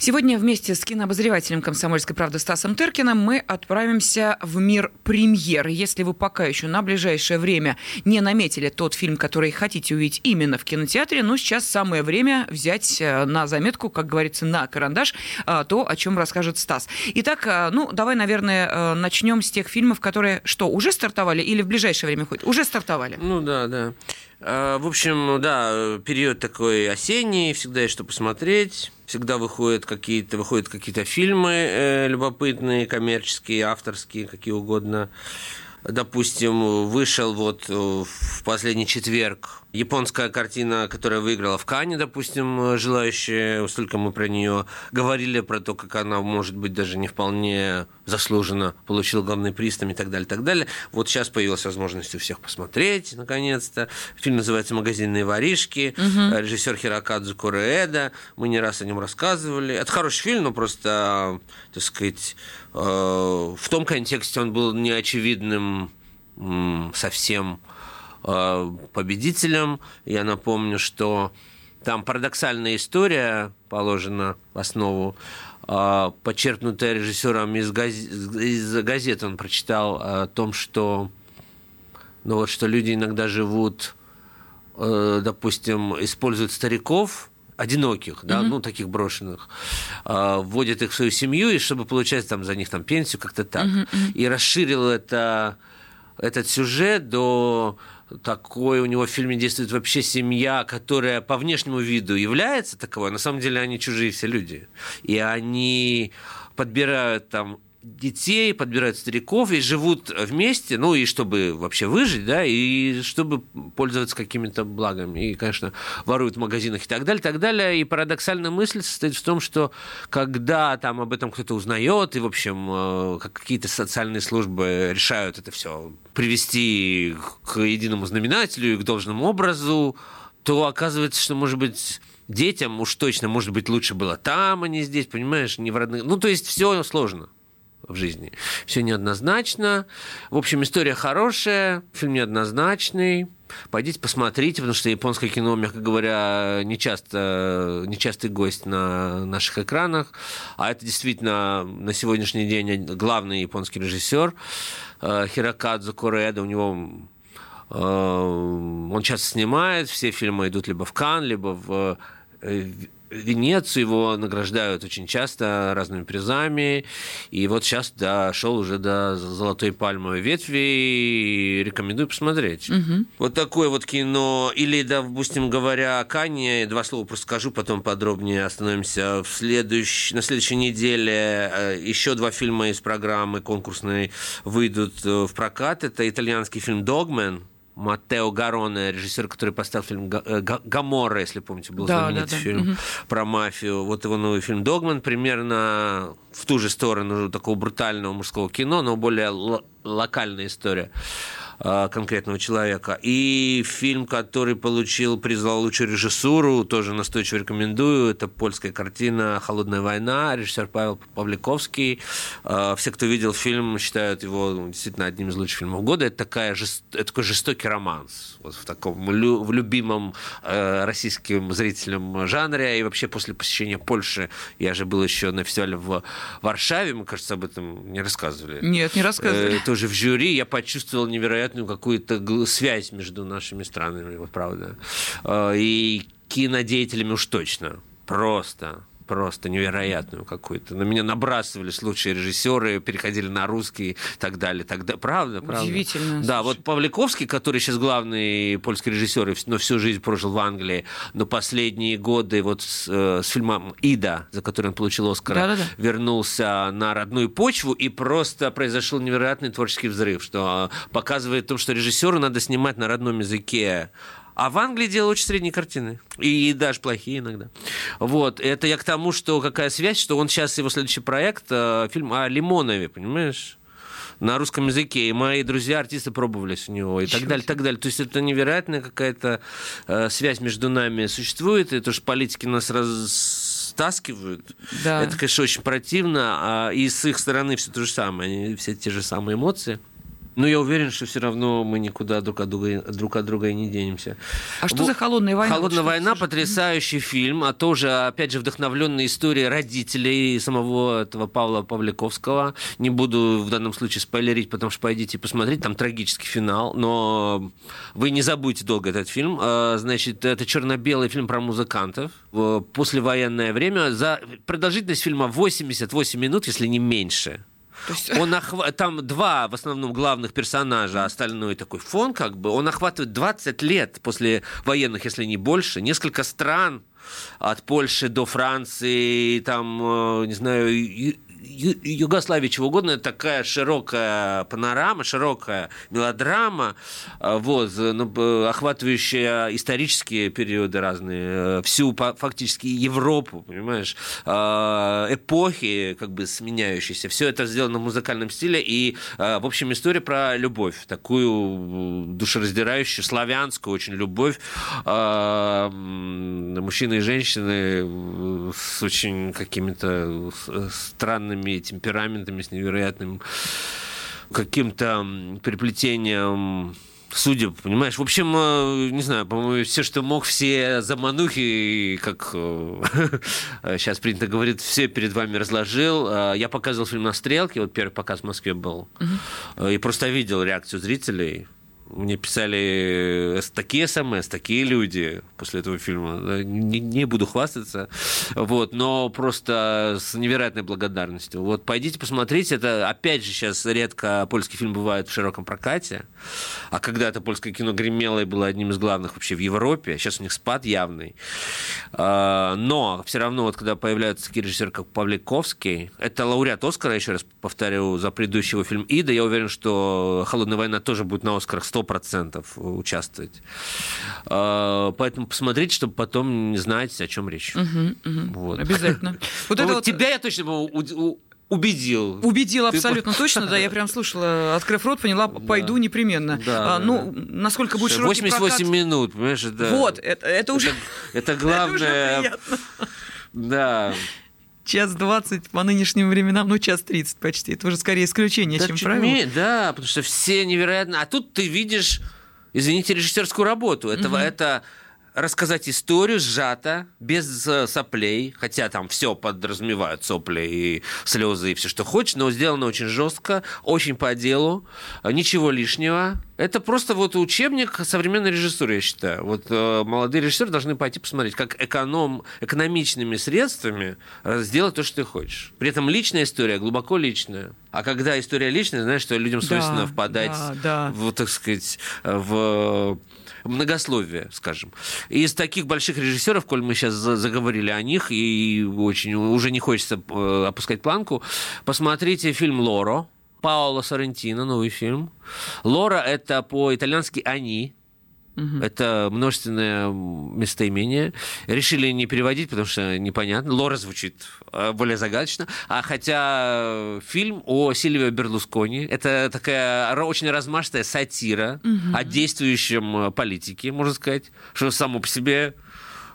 Сегодня вместе с кинообозревателем «Комсомольской правды» Стасом Тыркиным мы отправимся в мир премьер. Если вы пока еще на ближайшее время не наметили тот фильм, который хотите увидеть именно в кинотеатре, ну, сейчас самое время взять э, на заметку, как говорится, на карандаш э, то, о чем расскажет Стас. Итак, э, ну, давай, наверное, начнем с тех фильмов, которые, что, уже стартовали или в ближайшее время ходят? Уже стартовали. Ну, да, да. В общем, да, период такой осенний, всегда есть что посмотреть всегда выходят какие-то выходят какие-то фильмы э, любопытные, коммерческие, авторские, какие угодно. Допустим, вышел вот э, в последний четверг японская картина, которая выиграла в Кане, допустим, желающие, столько мы про нее говорили, про то, как она, может быть, даже не вполне заслуженно получила главный приз там, и так далее, и так далее. Вот сейчас появилась возможность у всех посмотреть, наконец-то. Фильм называется «Магазинные воришки», угу. режиссер Хирокадзу Куреэда. Мы не раз о нем рассказывали. Это хороший фильм, но просто, так сказать, э, в том контексте он был неочевидным совсем Э, победителем. Я напомню, что там парадоксальная история положена в основу, э, почерпнутая режиссером из, газ... из газет. Он прочитал о том, что, ну вот, что люди иногда живут, э, допустим, используют стариков, одиноких, да, mm-hmm. ну, таких брошенных, вводят их в свою семью, и чтобы получать там за них там пенсию, как-то так. Mm-hmm. И расширил это, этот сюжет до такой у него в фильме действует вообще семья, которая по внешнему виду является таковой, на самом деле они чужие все люди. И они подбирают там детей, подбирают стариков и живут вместе, ну и чтобы вообще выжить, да, и чтобы пользоваться какими-то благами. И, конечно, воруют в магазинах и так далее, и так далее. И парадоксальная мысль состоит в том, что когда там об этом кто-то узнает, и, в общем, э, какие-то социальные службы решают это все привести к единому знаменателю и к должному образу, то оказывается, что, может быть, детям уж точно, может быть, лучше было там, а не здесь, понимаешь, не в родных. Ну, то есть все сложно в жизни. Все неоднозначно. В общем, история хорошая, фильм неоднозначный. Пойдите посмотрите, потому что японское кино, мягко говоря, не нечастый гость на наших экранах. А это действительно на сегодняшний день главный японский режиссер э, Хирокадзу Кореда. У него э, он часто снимает, все фильмы идут либо в Кан, либо в э, Венецию его награждают очень часто разными призами. И вот сейчас дошел уже до золотой пальмовой ветви и рекомендую посмотреть. Угу. Вот такое вот кино. Или, допустим, говоря о Кане, два слова просто скажу, потом подробнее остановимся. В следующ... На следующей неделе э, еще два фильма из программы конкурсной выйдут э, в прокат. Это итальянский фильм «Догмен», Маттео Гароне, режиссер, который поставил фильм э, «Гамора», если помните, был да, знаменитый да, да. фильм угу. про мафию. Вот его новый фильм «Догман» примерно в ту же сторону такого брутального мужского кино, но более локальная история. А, конкретного человека. И фильм, который получил приз за лучшую режиссуру, тоже настойчиво рекомендую. Это польская картина «Холодная война», режиссер Павел Павликовский. А, все, кто видел фильм, считают его действительно одним из лучших фильмов года. Это, такая, это такой жестокий романс вот в таком в любимом э, российским зрителям жанре. И вообще после посещения Польши, я же был еще на фестивале в Варшаве, мы, кажется, об этом не рассказывали. Нет, не рассказывали. Э, тоже в жюри я почувствовал невероятно невероятную какую-то связь между нашими странами, правда. А, и кинодеятелями уж точно. Просто просто невероятную какую-то. На меня набрасывались лучшие режиссеры, переходили на русский и так далее. Тогда, правда, правда. Удивительно. Да, вот Павликовский, который сейчас главный польский режиссер, но всю жизнь прожил в Англии, но последние годы вот с, э, с фильмом «Ида», за который он получил Оскар, Да-да-да. вернулся на родную почву, и просто произошел невероятный творческий взрыв, что показывает то, что режиссеру надо снимать на родном языке а в Англии делают очень средние картины. И даже плохие иногда. Вот. Это я к тому, что какая связь, что он сейчас, его следующий проект, э, фильм о Лимонове, понимаешь? на русском языке, и мои друзья, артисты пробовались у него, и Чуть. так далее, так далее. То есть это невероятная какая-то э, связь между нами существует, и то, что политики нас растаскивают, да. это, конечно, очень противно, а, и с их стороны все то же самое, они, все те же самые эмоции. Но я уверен, что все равно мы никуда друг от друга, друг от друга и не денемся. А что за «Холодная война»? «Холодная вот война» – потрясающий фильм, а тоже, опять же, вдохновленный историей родителей самого этого Павла Павликовского. Не буду в данном случае спойлерить, потому что пойдите посмотреть, там трагический финал, но вы не забудете долго этот фильм. А, значит, это черно-белый фильм про музыкантов. Послевоенное время. За продолжительность фильма 88 минут, если не меньше. Есть... Он охва... Там два в основном главных персонажа, а остальной такой фон, как бы. Он охватывает 20 лет после военных, если не больше, несколько стран от Польши до Франции, там, э, не знаю, Югославии, чего угодно, это такая широкая панорама, широкая мелодрама, а, вот, ну, охватывающая исторические периоды разные, э, всю фактически Европу, понимаешь, эпохи как бы сменяющиеся. Все это сделано в музыкальном стиле, и, в общем, история про любовь, такую душераздирающую, славянскую очень любовь мужчины и женщины с очень какими-то странными странными темпераментами, с невероятным каким-то переплетением судеб, понимаешь? В общем, э, не знаю, по-моему, все, что мог, все заманухи, как сейчас принято говорить, все перед вами разложил. Э, я показывал фильм на стрелке, вот первый показ в Москве был, и просто видел реакцию зрителей мне писали э, такие смс, такие люди после этого фильма. Не, не буду хвастаться, вот, но просто с невероятной благодарностью. Вот пойдите посмотрите, это опять же сейчас редко польский фильм бывает в широком прокате, а когда-то польское кино гремело и было одним из главных вообще в Европе, сейчас у них спад явный. А, но все равно вот когда появляются такие режиссеры, как Павликовский, это лауреат Оскара, еще раз повторю, за предыдущий его фильм «Ида», я уверен, что «Холодная война» тоже будет на Оскарах 100% участвовать. А, поэтому посмотрите, чтобы потом не знать, о чем речь. Угу, угу. Вот. Обязательно. Вот, это вот тебя я точно убедил. Убедил абсолютно Ты... точно, да. Я прям слушала, открыв рот, поняла, пойду да. непременно. Да, а, ну, да. насколько будет широкий 88 прокат... минут, понимаешь? Это, вот, это, это уже... Это, это главное... это уже да час двадцать по нынешним временам, ну, час тридцать почти. Это уже скорее исключение, да, чем правило. Менее, да, потому что все невероятно... А тут ты видишь, извините, режиссерскую работу. Это, угу. это рассказать историю сжато, без э, соплей, хотя там все подразумевают сопли и слезы и все, что хочешь, но сделано очень жестко, очень по делу, ничего лишнего. Это просто вот учебник современной режиссуры, я считаю. Вот э, молодые режиссеры должны пойти посмотреть, как эконом, экономичными средствами сделать то, что ты хочешь. При этом личная история глубоко личная. А когда история личная, знаешь, что людям свойственно да, впадать да, да. в, так сказать, в многословие, скажем. Из таких больших режиссеров, коль мы сейчас заговорили о них, и очень уже не хочется э, опускать планку, посмотрите фильм «Лоро», Паоло Соррентино, новый фильм. Лора – это по-итальянски «они», Угу. Это множественное местоимение. Решили не переводить, потому что непонятно. Лора звучит э, более загадочно. А хотя фильм о Сильвио Берлускони это такая очень размашистая сатира угу. о действующем э, политике, можно сказать, что само по себе Э,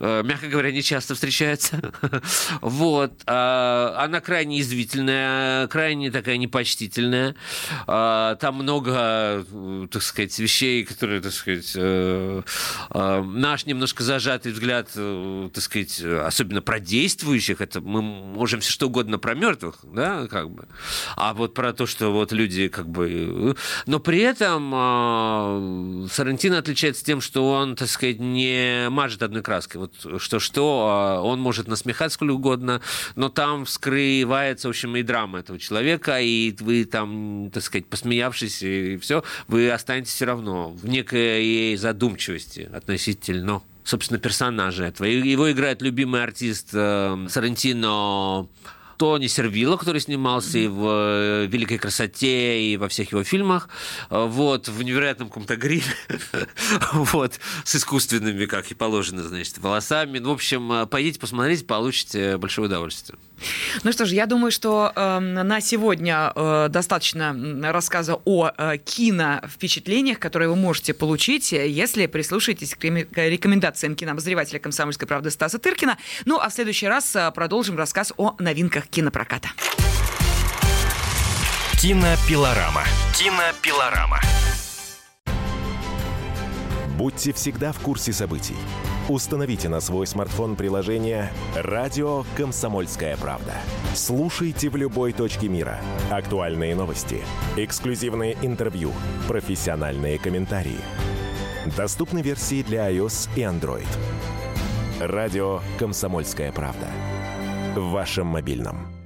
мягко говоря, не часто встречается. вот. А, она крайне извительная, крайне такая непочтительная. А, там много, так сказать, вещей, которые, так сказать, э, э, наш немножко зажатый взгляд, так сказать, особенно про действующих, это мы можем все что угодно про мертвых, да, как бы. А вот про то, что вот люди как бы... Но при этом Сарантино отличается тем, что он, так сказать, не мажет одной краской что-что, а он может насмехать сколько угодно, но там вскрывается, в общем, и драма этого человека, и вы там, так сказать, посмеявшись, и все, вы останетесь все равно в некой задумчивости относительно собственно, персонажа этого. Его играет любимый артист э, Сарантино Тони Сервило, который снимался и в э, «Великой красоте», и во всех его фильмах. Э, вот, в невероятном каком-то гриле. вот, с искусственными, как и положено, значит, волосами. В общем, э, пойдите посмотрите, получите большое удовольствие. Ну что ж, я думаю, что э, на сегодня э, достаточно рассказа о э, кино-впечатлениях, которые вы можете получить, если прислушаетесь к рекомендациям кинообозревателя «Комсомольской правды» Стаса Тыркина. Ну а в следующий раз продолжим рассказ о новинках кинопроката. Кинопилорама. Кинопилорама. Будьте всегда в курсе событий. Установите на свой смартфон приложение «Радио Комсомольская правда». Слушайте в любой точке мира. Актуальные новости, эксклюзивные интервью, профессиональные комментарии. Доступны версии для iOS и Android. Радио «Комсомольская правда». В вашем мобильном.